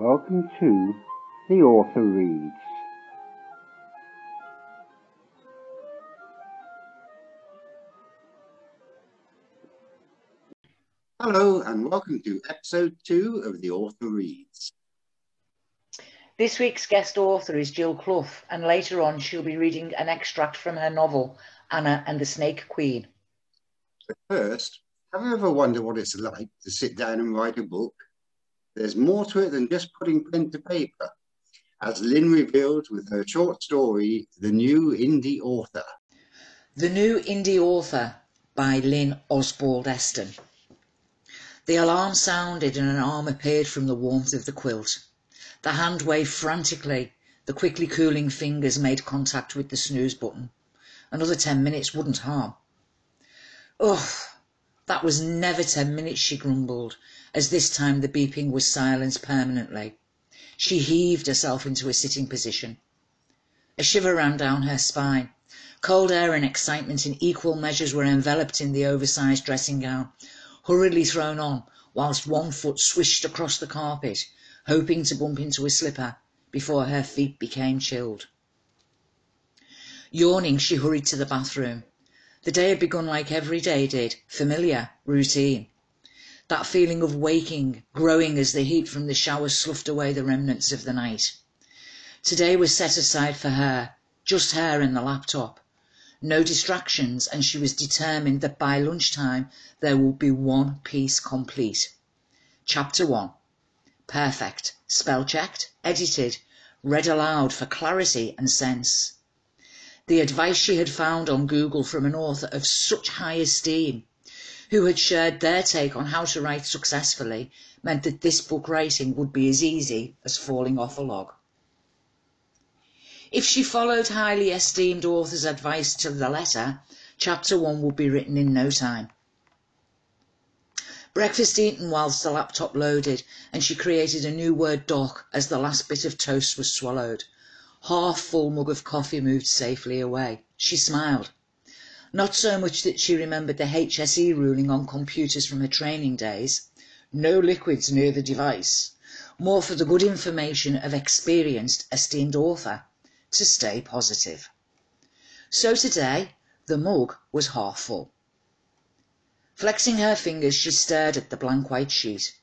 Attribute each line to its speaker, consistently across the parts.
Speaker 1: Welcome to The Author Reads.
Speaker 2: Hello, and welcome to episode two of The Author Reads.
Speaker 3: This week's guest author is Jill Clough, and later on she'll be reading an extract from her novel, Anna and the Snake Queen.
Speaker 2: But first, have you ever wondered what it's like to sit down and write a book? There's more to it than just putting pen to paper, as Lyn revealed with her short story, The New Indie Author.
Speaker 3: The New Indie Author by Lynn Osbald Eston. The alarm sounded and an arm appeared from the warmth of the quilt. The hand waved frantically. The quickly cooling fingers made contact with the snooze button. Another ten minutes wouldn't harm. Ugh, that was never ten minutes, she grumbled, as this time the beeping was silenced permanently. She heaved herself into a sitting position. A shiver ran down her spine. Cold air and excitement in equal measures were enveloped in the oversized dressing gown, hurriedly thrown on, whilst one foot swished across the carpet, hoping to bump into a slipper before her feet became chilled. Yawning, she hurried to the bathroom. The day had begun like every day did, familiar, routine. That feeling of waking, growing as the heat from the shower sloughed away the remnants of the night. Today was set aside for her, just her and the laptop. No distractions, and she was determined that by lunchtime there would be one piece complete. Chapter 1 Perfect. Spell checked, edited, read aloud for clarity and sense. The advice she had found on Google from an author of such high esteem, who had shared their take on how to write successfully, meant that this book writing would be as easy as falling off a log. If she followed highly esteemed authors' advice to the letter, chapter one would be written in no time. Breakfast eaten whilst the laptop loaded, and she created a new Word doc as the last bit of toast was swallowed. Half full mug of coffee moved safely away. She smiled. Not so much that she remembered the HSE ruling on computers from her training days. No liquids near the device. More for the good information of experienced, esteemed author to stay positive. So today, the mug was half full. Flexing her fingers, she stared at the blank white sheet.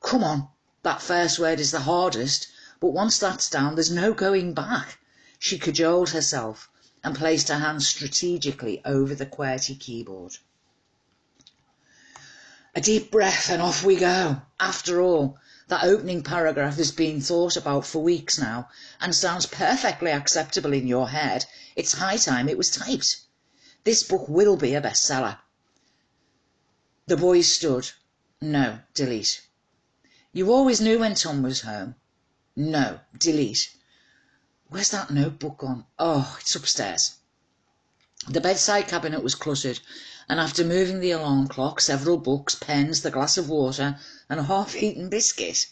Speaker 3: Come on, that first word is the hardest, but once that's down, there's no going back. She cajoled herself and placed her hands strategically over the QWERTY keyboard. A deep breath and off we go. After all, that opening paragraph has been thought about for weeks now and sounds perfectly acceptable in your head. It's high time it was typed. This book will be a bestseller. The boys stood. No, delete. You always knew when Tom was home. No, delete. Where's that notebook gone? Oh, it's upstairs. The bedside cabinet was cluttered, and after moving the alarm clock, several books, pens, the glass of water, and a half-eaten biscuit,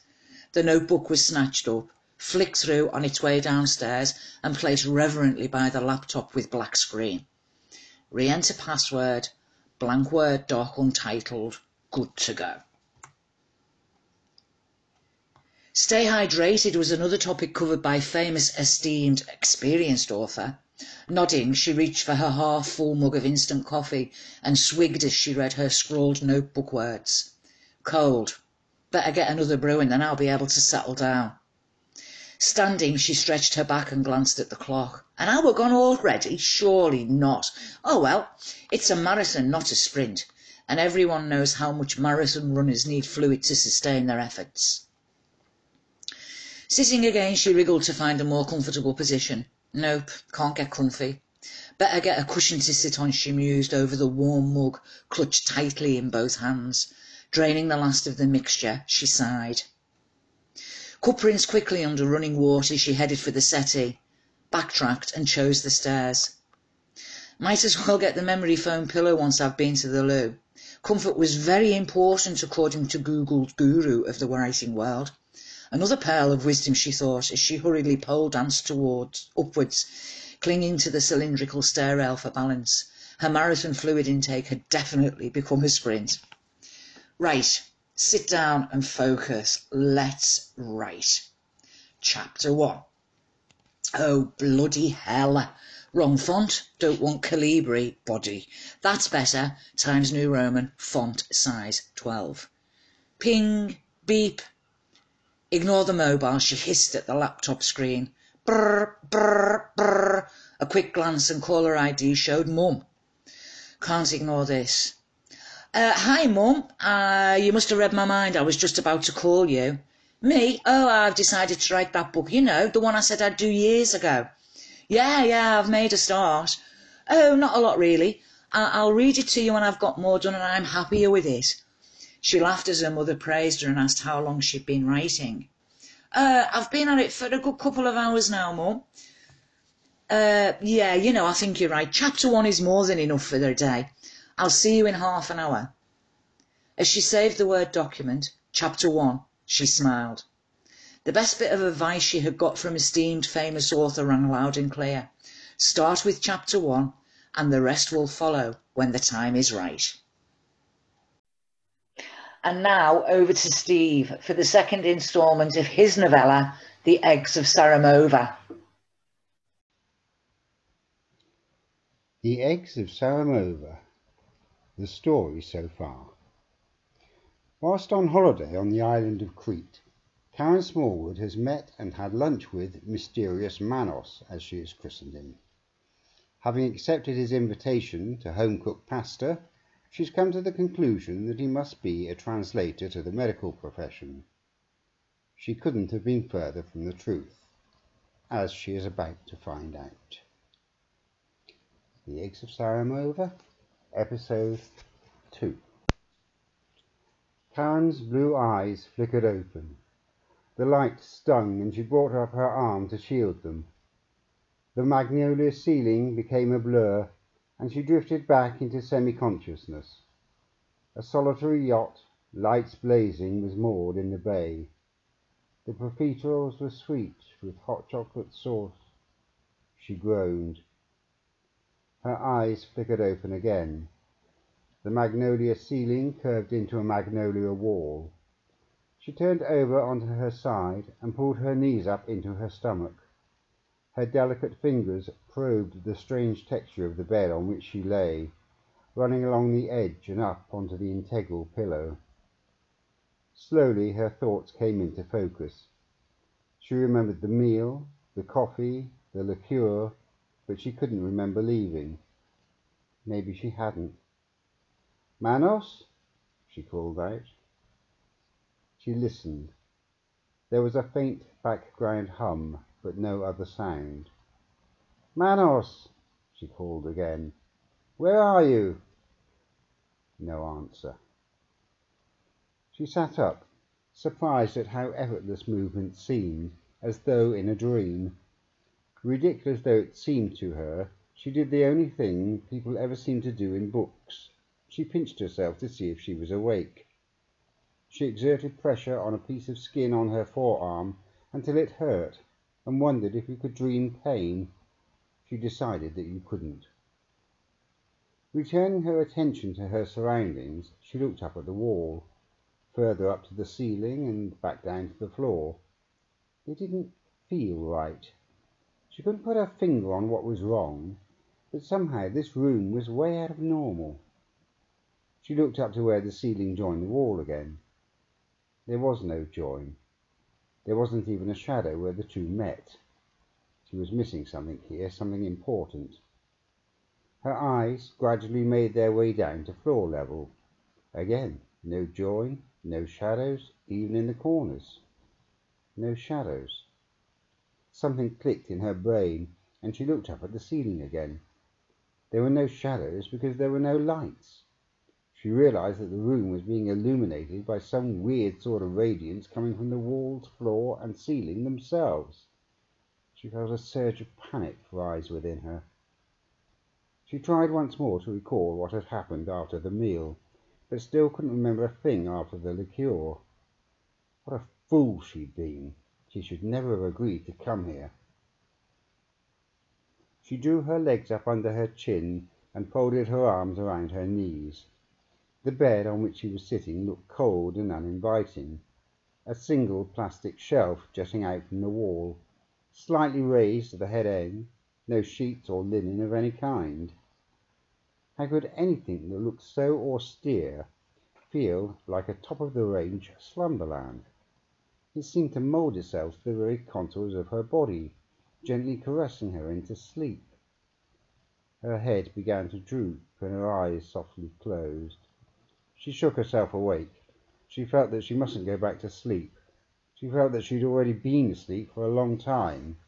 Speaker 3: the notebook was snatched up, flicked through on its way downstairs, and placed reverently by the laptop with black screen. Re-enter password, blank Word doc untitled, good to go. Stay hydrated was another topic covered by famous, esteemed, experienced author. Nodding, she reached for her half-full mug of instant coffee and swigged as she read her scrawled notebook words. Cold. Better get another brew and then I'll be able to settle down. Standing, she stretched her back and glanced at the clock. An hour gone already? Surely not. Oh well, it's a marathon, not a sprint, and everyone knows how much marathon runners need fluid to sustain their efforts. Sitting again, she wriggled to find a more comfortable position. Nope, can't get comfy. Better get a cushion to sit on, she mused over the warm mug clutched tightly in both hands. Draining the last of the mixture, she sighed. Cup rinsed quickly under running water, she headed for the settee, backtracked and chose the stairs. Might as well get the memory foam pillow once I've been to the loo. Comfort was very important according to Google's guru of the writing world. Another pearl of wisdom, she thought, as she hurriedly pole danced towards, upwards, clinging to the cylindrical stair rail for balance. Her marathon fluid intake had definitely become a sprint. Right, Sit down and focus. Let's write. Chapter 1. Oh, bloody hell. Wrong font. Don't want Calibri. Body. That's better. Times New Roman. Font size 12. Ping. Beep. Ignore the mobile. She hissed at the laptop screen. Brr, brr, brr. A quick glance and caller ID showed Mum. Can't ignore this. Uh, hi, Mum. Uh, you must have read my mind. I was just about to call you. Me? Oh, I've decided to write that book. You know, the one I said I'd do years ago. Yeah, yeah, I've made a start. Oh, not a lot, really. I- will read it to you when I've got more done and I'm happier with it. She laughed as her mother praised her and asked how long she'd been writing. Uh, I've been at it for a good couple of hours now, Mum. Uh, yeah, you know, I think you're right. Chapter one is more than enough for the day. I'll see you in half an hour. As she saved the word document, chapter one, she smiled. The best bit of advice she had got from esteemed famous author rang loud and clear. Start with chapter one, and the rest will follow when the time is right. And now over to Steve for the second instalment of his novella, The Eggs of Saramova.
Speaker 1: The Eggs of Saramova. The story so far. Whilst on holiday on the island of Crete, Karen Smallwood has met and had lunch with mysterious Manos, as she has christened him. Having accepted his invitation to home cooked pasta, she's come to the conclusion that he must be a translator to the medical profession. She couldn't have been further from the truth, as she is about to find out. The Eggs of Saramova, Episode 2. Karen's blue eyes flickered open. The light stung and she brought up her arm to shield them. The magnolia ceiling became a blur and she drifted back into semi-consciousness. A solitary yacht, lights blazing, was moored in the bay. The profiteroles were sweet with hot chocolate sauce. She groaned. Her eyes flickered open again. The magnolia ceiling curved into a magnolia wall. She turned over onto her side and pulled her knees up into her stomach. Her delicate fingers probed the strange texture of the bed on which she lay, running along the edge and up onto the integral pillow. Slowly her thoughts came into focus. She remembered the meal, the coffee, the liqueur, but she couldn't remember leaving. Maybe she hadn't. Manos? she called out. She listened. There was a faint background hum, but no other sound. Manos, she called again. Where are you? No answer. She sat up, surprised at how effortless movement seemed, as though in a dream. Ridiculous though it seemed to her, she did the only thing people ever seem to do in books. She pinched herself to see if she was awake. She exerted pressure on a piece of skin on her forearm until it hurt and wondered if you could dream pain. She decided that you couldn't. Returning her attention to her surroundings, she looked up at the wall, further up to the ceiling and back down to the floor. It didn't feel right. She couldn't put her finger on what was wrong, but somehow this room was way out of normal. She looked up to where the ceiling joined the wall again. There was no join. There wasn't even a shadow where the two met. She was missing something here, something important. Her eyes gradually made their way down to floor level. Again, no join, no shadows, even in the corners. No shadows. Something clicked in her brain, and she looked up at the ceiling again. There were no shadows because there were no lights. She realized that the room was being illuminated by some weird sort of radiance coming from the walls, floor, and ceiling themselves. She felt a surge of panic rise within her. She tried once more to recall what had happened after the meal, but still couldn't remember a thing after the liqueur. What a fool she'd been! She should never have agreed to come here. She drew her legs up under her chin and folded her arms around her knees. The bed on which she was sitting looked cold and uninviting. A single plastic shelf jutting out from the wall, slightly raised at the head end, no sheets or linen of any kind. How could anything that looked so austere feel like a top of the range slumberland? It seemed to mould itself to the very contours of her body, gently caressing her into sleep. Her head began to droop and her eyes softly closed. She shook herself awake. She felt that she mustn't go back to sleep. She felt that she'd already been asleep for a long time.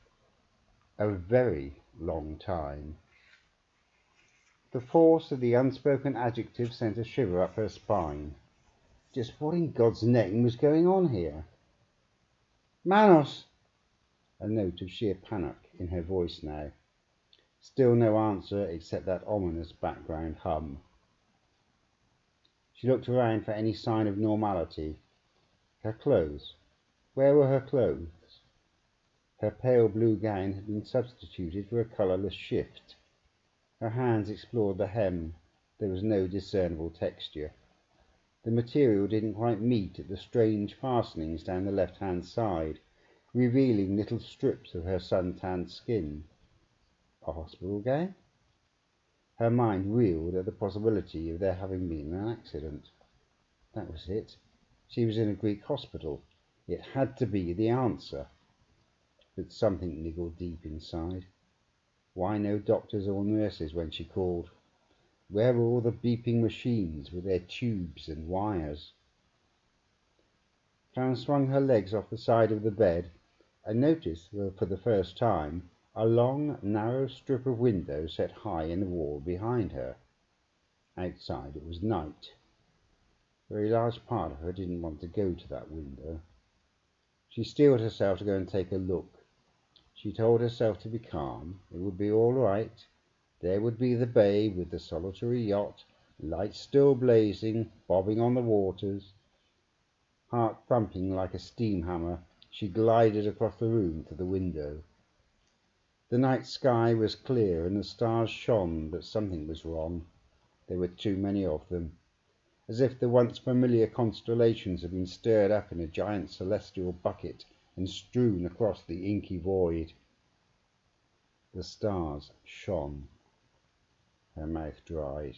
Speaker 1: A very long time. The force of the unspoken adjective sent a shiver up her spine. Just what in God's name was going on here? Manos! A note of sheer panic in her voice now. Still no answer except that ominous background hum. She looked around for any sign of normality. Her clothes. Where were her clothes? Her pale blue gown had been substituted for a colourless shift. Her hands explored the hem. There was no discernible texture. The material didn't quite meet at the strange fastenings down the left-hand side, revealing little strips of her sun-tanned skin. A hospital gown? Her mind reeled at the possibility of there having been an accident. That was it. She was in a Greek hospital. It had to be the answer. But something niggled deep inside. Why no doctors or nurses when she called? Where were all the beeping machines with their tubes and wires? Karen swung her legs off the side of the bed and noticed for the first time a long, narrow strip of window set high in the wall behind her. Outside it was night. A very large part of her didn't want to go to that window. She steeled herself to go and take a look. She told herself to be calm. It would be all right. There would be the bay with the solitary yacht, lights still blazing, bobbing on the waters. Heart thumping like a steam hammer, she glided across the room to the window. The night sky was clear and the stars shone, but something was wrong. There were too many of them, as if the once familiar constellations had been stirred up in a giant celestial bucket and strewn across the inky void. The stars shone. Her mouth dried.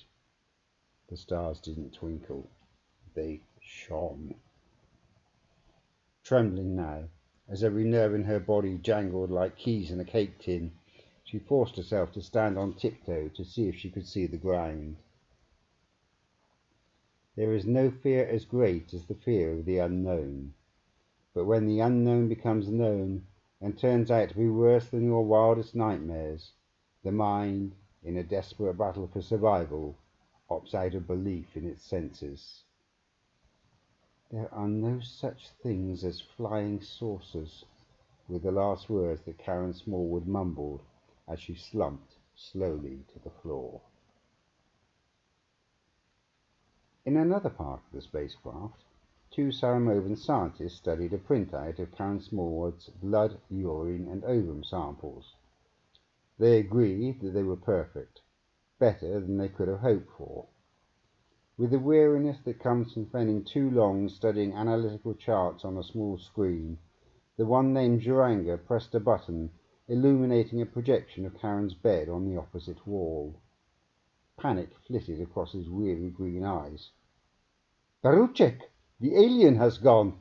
Speaker 1: The stars didn't twinkle. They shone. Trembling now, as every nerve in her body jangled like keys in a cake tin, she forced herself to stand on tiptoe to see if she could see the ground. There is no fear as great as the fear of the unknown. But when the unknown becomes known and turns out to be worse than your wildest nightmares, the mind, in a desperate battle for survival, opts out of belief in its senses. There are no such things as flying saucers, were the last words that Karen Smallwood mumbled as she slumped slowly to the floor. In another part of the spacecraft, two Saramovan scientists studied a printout of Karen Smallwood's blood, urine, and ovum samples. They agreed that they were perfect, better than they could have hoped for. With the weariness that comes from spending too long studying analytical charts on a small screen, the one named Juranga pressed a button illuminating a projection of Karen's bed on the opposite wall. Panic flitted across his weary green eyes. Baruchek, the alien has gone.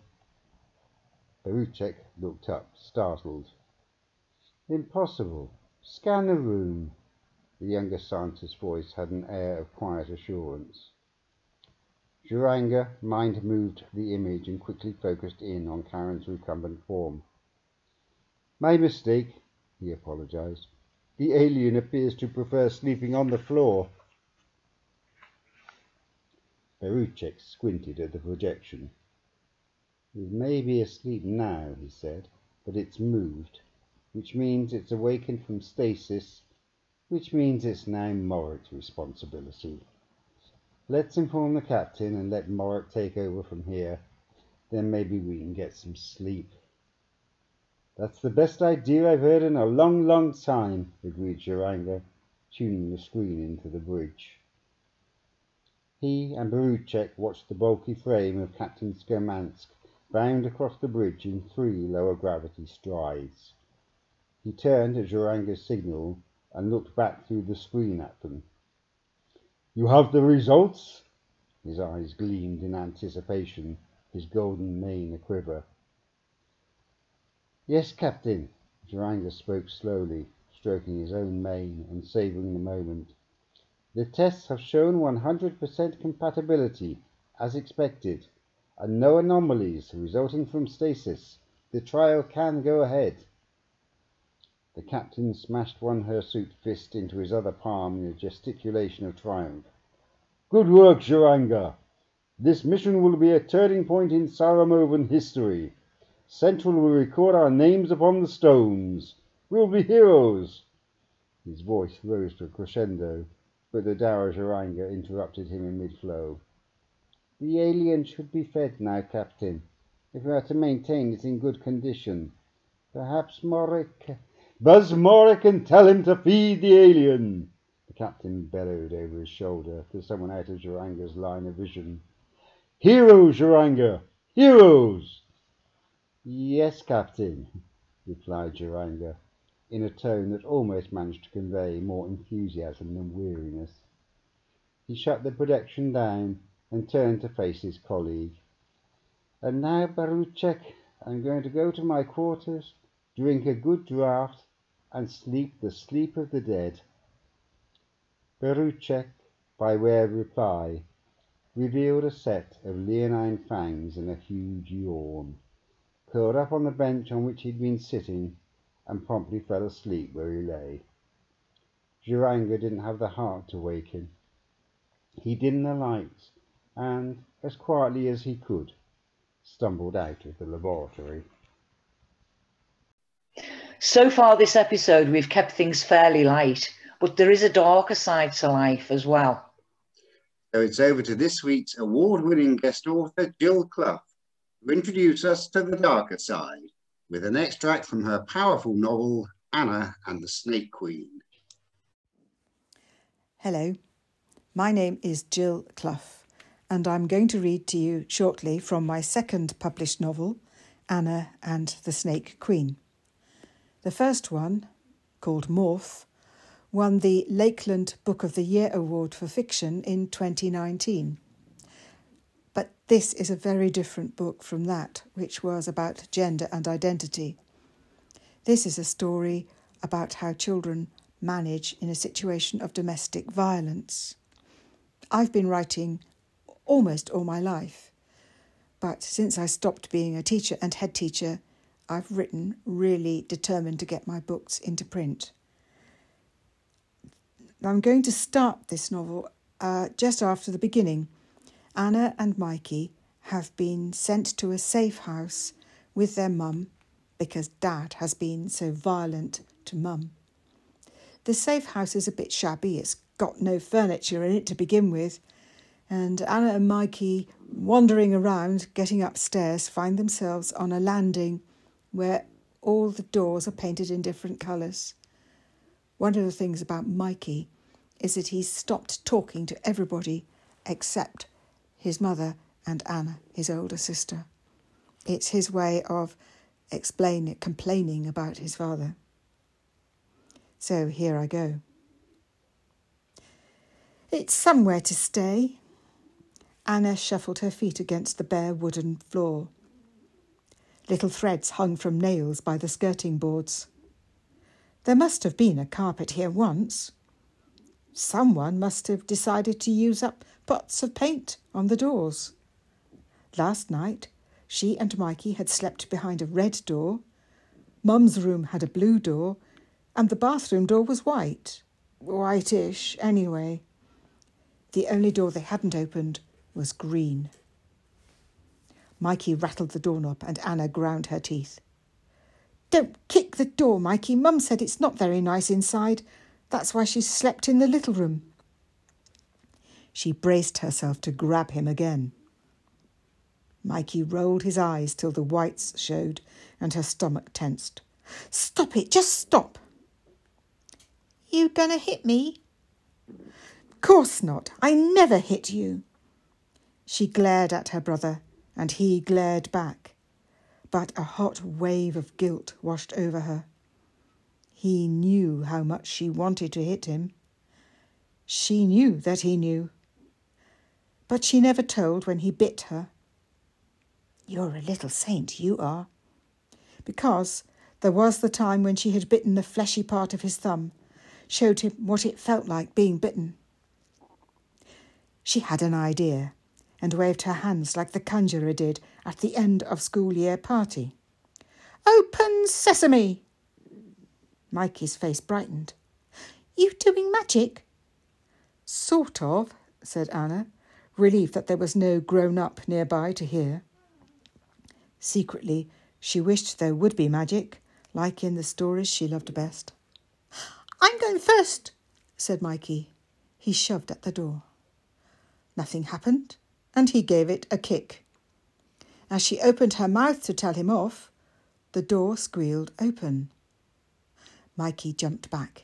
Speaker 1: Baruchek looked up, startled. Impossible. Scan the room. The younger scientist's voice had an air of quiet assurance. Juranga mind moved the image and quickly focused in on Karen's recumbent form. My mistake, he apologized. The alien appears to prefer sleeping on the floor. Baruchek squinted at the projection. It may be asleep now, he said, but it's moved, which means it's awakened from stasis, which means it's now Morrick's responsibility. Let's inform the captain and let Morrick take over from here. Then maybe we can get some sleep. That's the best idea I've heard in a long, long time, agreed Juranga, tuning the screen into the bridge. He and Baruchek watched the bulky frame of Captain Skermansk bound across the bridge in three lower gravity strides. He turned at Joranga's signal and looked back through the screen at them. You have the results? His eyes gleamed in anticipation, his golden mane a quiver. Yes, Captain. Joranga spoke slowly, stroking his own mane and savouring the moment. The tests have shown 100% compatibility, as expected and no anomalies resulting from stasis, the trial can go ahead. The captain smashed one hirsute fist into his other palm in a gesticulation of triumph. Good work, Joranga! This mission will be a turning point in Saramovan history. Central will record our names upon the stones. We'll be heroes. His voice rose to a crescendo, but the dour Joranga interrupted him in mid-flow. The alien should be fed now, Captain, if we are to maintain it in good condition. Perhaps Morik. Buzz Morik and tell him to feed the alien, the captain bellowed over his shoulder to someone out of Joranga's line of vision. Heroes, Joranga! Heroes! Yes, Captain, replied Joranga, in a tone that almost managed to convey more enthusiasm than weariness. He shut the projection down and turned to face his colleague. And now, Baruchek, I'm going to go to my quarters, drink a good draught, and sleep the sleep of the dead. Baruchek, by way of reply, revealed a set of leonine fangs and a huge yawn, curled up on the bench on which he had been sitting, and promptly fell asleep where he lay. Joranga didn't have the heart to wake him. He dimmed the lights and, as quietly as he could, stumbled out of the laboratory.
Speaker 3: So far, this episode, we've kept things fairly light, but there is a darker side to life as well.
Speaker 2: So it's over to this week's award winning guest author, Jill Clough, who introduces us to the darker side with an extract from her powerful novel, Anna and the Snake Queen.
Speaker 4: Hello, my name is Jill Clough and I'm going to read to you shortly from my second published novel, Anna and the Snake Queen. The first one, called Morph, won the Lakeland Book of the Year Award for Fiction in 2019. But this is a very different book from that, which was about gender and identity. This is a story about how children manage in a situation of domestic violence. I've been writing almost all my life. But since I stopped being a teacher and head teacher, I've written really determined to get my books into print. I'm going to start this novel uh, just after the beginning. Anna and Mikey have been sent to a safe house with their mum because dad has been so violent to mum. The safe house is a bit shabby, it's got no furniture in it to begin with, and Anna and Mikey, wandering around, getting upstairs, find themselves on a landing where all the doors are painted in different colours. One of the things about Mikey is that he's stopped talking to everybody except his mother and Anna, his older sister. It's his way of explaining, complaining about his father. So here I go. It's somewhere to stay, Anna shuffled her feet against the bare wooden floor. Little threads hung from nails by the skirting boards. There must have been a carpet here once. Someone must have decided to use up pots of paint on the doors. Last night, she and Mikey had slept behind a red door. Mum's room had a blue door, and the bathroom door was white. Whitish, anyway. The only door they hadn't opened was green. Mikey rattled the doorknob and Anna ground her teeth. Don't kick the door, Mikey. Mum said it's not very nice inside. That's why she slept in the little room. She braced herself to grab him again. Mikey rolled his eyes till the whites showed and her stomach tensed. Stop it, just stop. You gonna hit me? Course not. I never hit you. She glared at her brother, and he glared back. But a hot wave of guilt washed over her. He knew how much she wanted to hit him. She knew that he knew. But she never told when he bit her. You're a little saint, you are. Because there was the time when she had bitten the fleshy part of his thumb, showed him what it felt like being bitten. She had an idea and waved her hands like the conjurer did at the end of school year party. Open sesame! Mikey's face brightened. You doing magic? Sort of, said Anna, relieved that there was no grown up nearby to hear. Secretly, she wished there would be magic, like in the stories she loved best. I'm going first, said Mikey. He shoved at the door. Nothing happened, and he gave it a kick. As she opened her mouth to tell him off, the door squealed open. Mikey jumped back.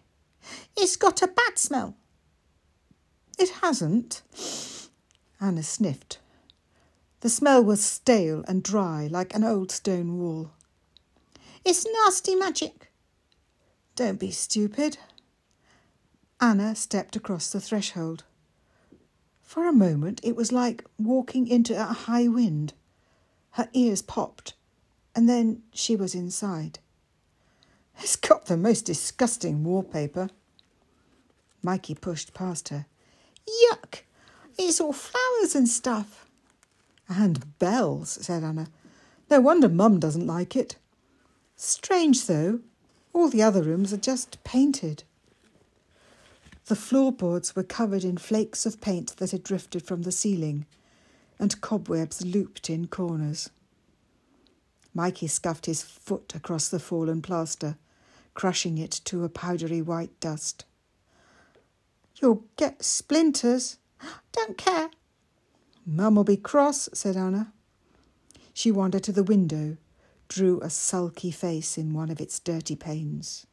Speaker 4: It's got a bad smell. It hasn't. Anna sniffed. The smell was stale and dry, like an old stone wall. It's nasty magic. Don't be stupid. Anna stepped across the threshold. For a moment, it was like walking into a high wind. Her ears popped, and then she was inside. It's got the most disgusting wallpaper. Mikey pushed past her. Yuck! It's all flowers and stuff. And bells, said Anna. No wonder Mum doesn't like it. Strange, though. All the other rooms are just painted. The floorboards were covered in flakes of paint that had drifted from the ceiling, and cobwebs looped in corners. Mikey scuffed his foot across the fallen plaster, crushing it to a powdery white dust. You'll get splinters. Don't care. Mum'll be cross, said Anna. She wandered to the window, drew a sulky face in one of its dirty panes.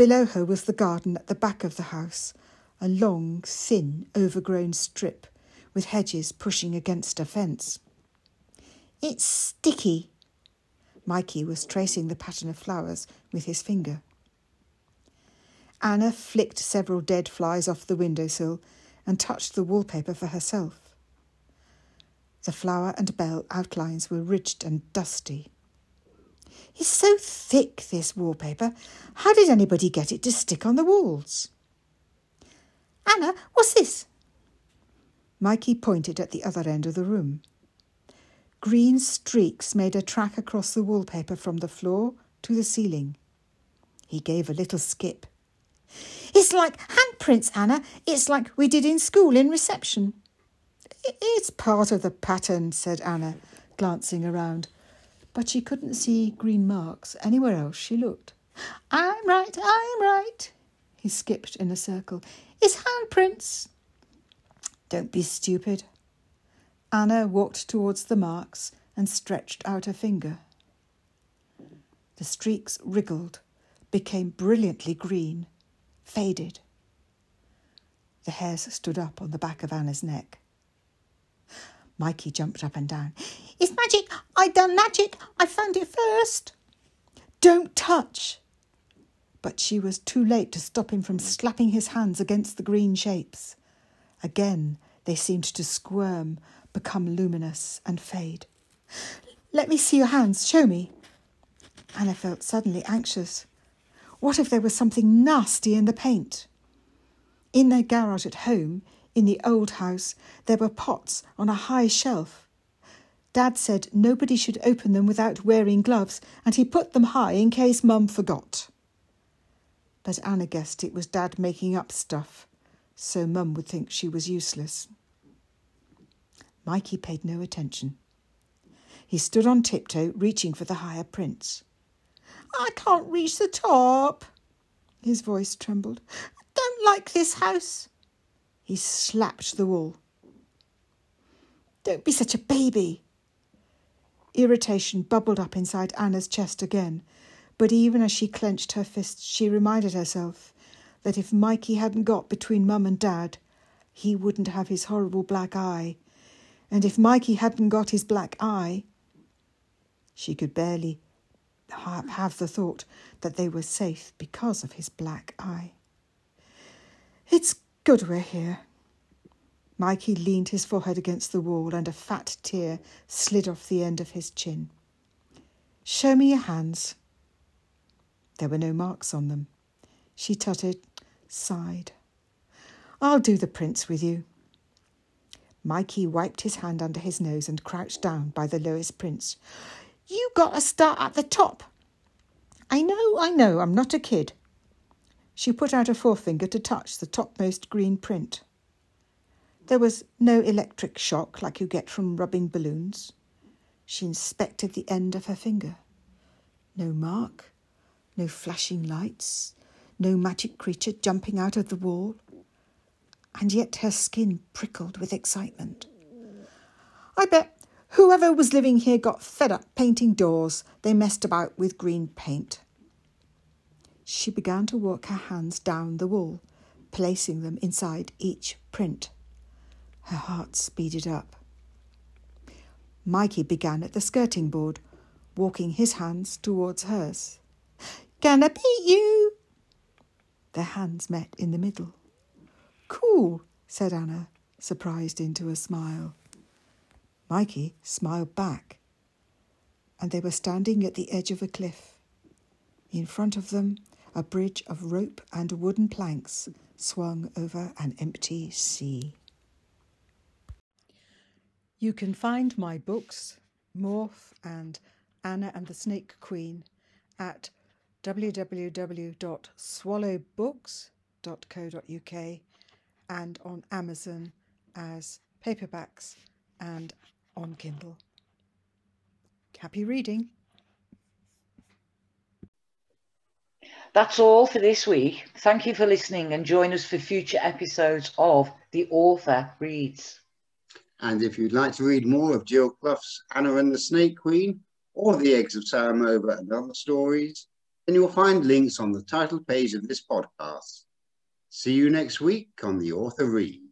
Speaker 4: Below her was the garden at the back of the house, a long, thin, overgrown strip with hedges pushing against a fence. It's sticky. Mikey was tracing the pattern of flowers with his finger. Anna flicked several dead flies off the windowsill and touched the wallpaper for herself. The flower and bell outlines were ridged and dusty. It's so thick, this wallpaper. How did anybody get it to stick on the walls? Anna, what's this? Mikey pointed at the other end of the room. Green streaks made a track across the wallpaper from the floor to the ceiling. He gave a little skip. It's like handprints, Anna. It's like we did in school in reception. It's part of the pattern, said Anna, glancing around but she couldn't see green marks anywhere else she looked. I'm right, I'm right. He skipped in a circle. It's handprints. Don't be stupid. Anna walked towards the marks and stretched out a finger. The streaks wriggled, became brilliantly green, faded. The hairs stood up on the back of Anna's neck. Mikey jumped up and down. I done magic! I found it first! Don't touch! But she was too late to stop him from slapping his hands against the green shapes. Again they seemed to squirm, become luminous, and fade. Let me see your hands. Show me. Anna felt suddenly anxious. What if there was something nasty in the paint? In their garage at home, in the old house, there were pots on a high shelf. Dad said nobody should open them without wearing gloves, and he put them high in case Mum forgot. But Anna guessed it was Dad making up stuff, so Mum would think she was useless. Mikey paid no attention. He stood on tiptoe, reaching for the higher prints. I can't reach the top. His voice trembled. I don't like this house. He slapped the wall. Don't be such a baby. Irritation bubbled up inside Anna's chest again, but even as she clenched her fists, she reminded herself that if Mikey hadn't got between Mum and Dad, he wouldn't have his horrible black eye, And if Mikey hadn't got his black eye, she could barely have the thought that they were safe because of his black eye. It's good we're here. Mikey leaned his forehead against the wall and a fat tear slid off the end of his chin. Show me your hands. There were no marks on them. She tutted, sighed. I'll do the prints with you. Mikey wiped his hand under his nose and crouched down by the lowest prints. You got to start at the top. I know, I know, I'm not a kid. She put out a forefinger to touch the topmost green print. There was no electric shock like you get from rubbing balloons. She inspected the end of her finger. No mark, no flashing lights, no magic creature jumping out of the wall and yet her skin prickled with excitement. I bet whoever was living here got fed up painting doors they messed about with green paint. She began to walk her hands down the wall, placing them inside each print. Her heart speeded up. Mikey began at the skirting board, walking his hands towards hers. Gonna beat you! Their hands met in the middle. Cool, said Anna, surprised into a smile. Mikey smiled back, and they were standing at the edge of a cliff. In front of them, a bridge of rope and wooden planks swung over an empty sea. You can find my books, Morph and Anna and the Snake Queen, at www.swallowbooks.co.uk and on Amazon as paperbacks and on Kindle. Happy reading.
Speaker 3: That's all for this week. Thank you for listening and join us for future episodes of The Author Reads.
Speaker 2: And if you'd like to read more of Jill Clough's Anna and the Snake Queen or The Eggs of Saramova and other stories, then you'll find links on the title page of this podcast. See you next week on The Author Reads.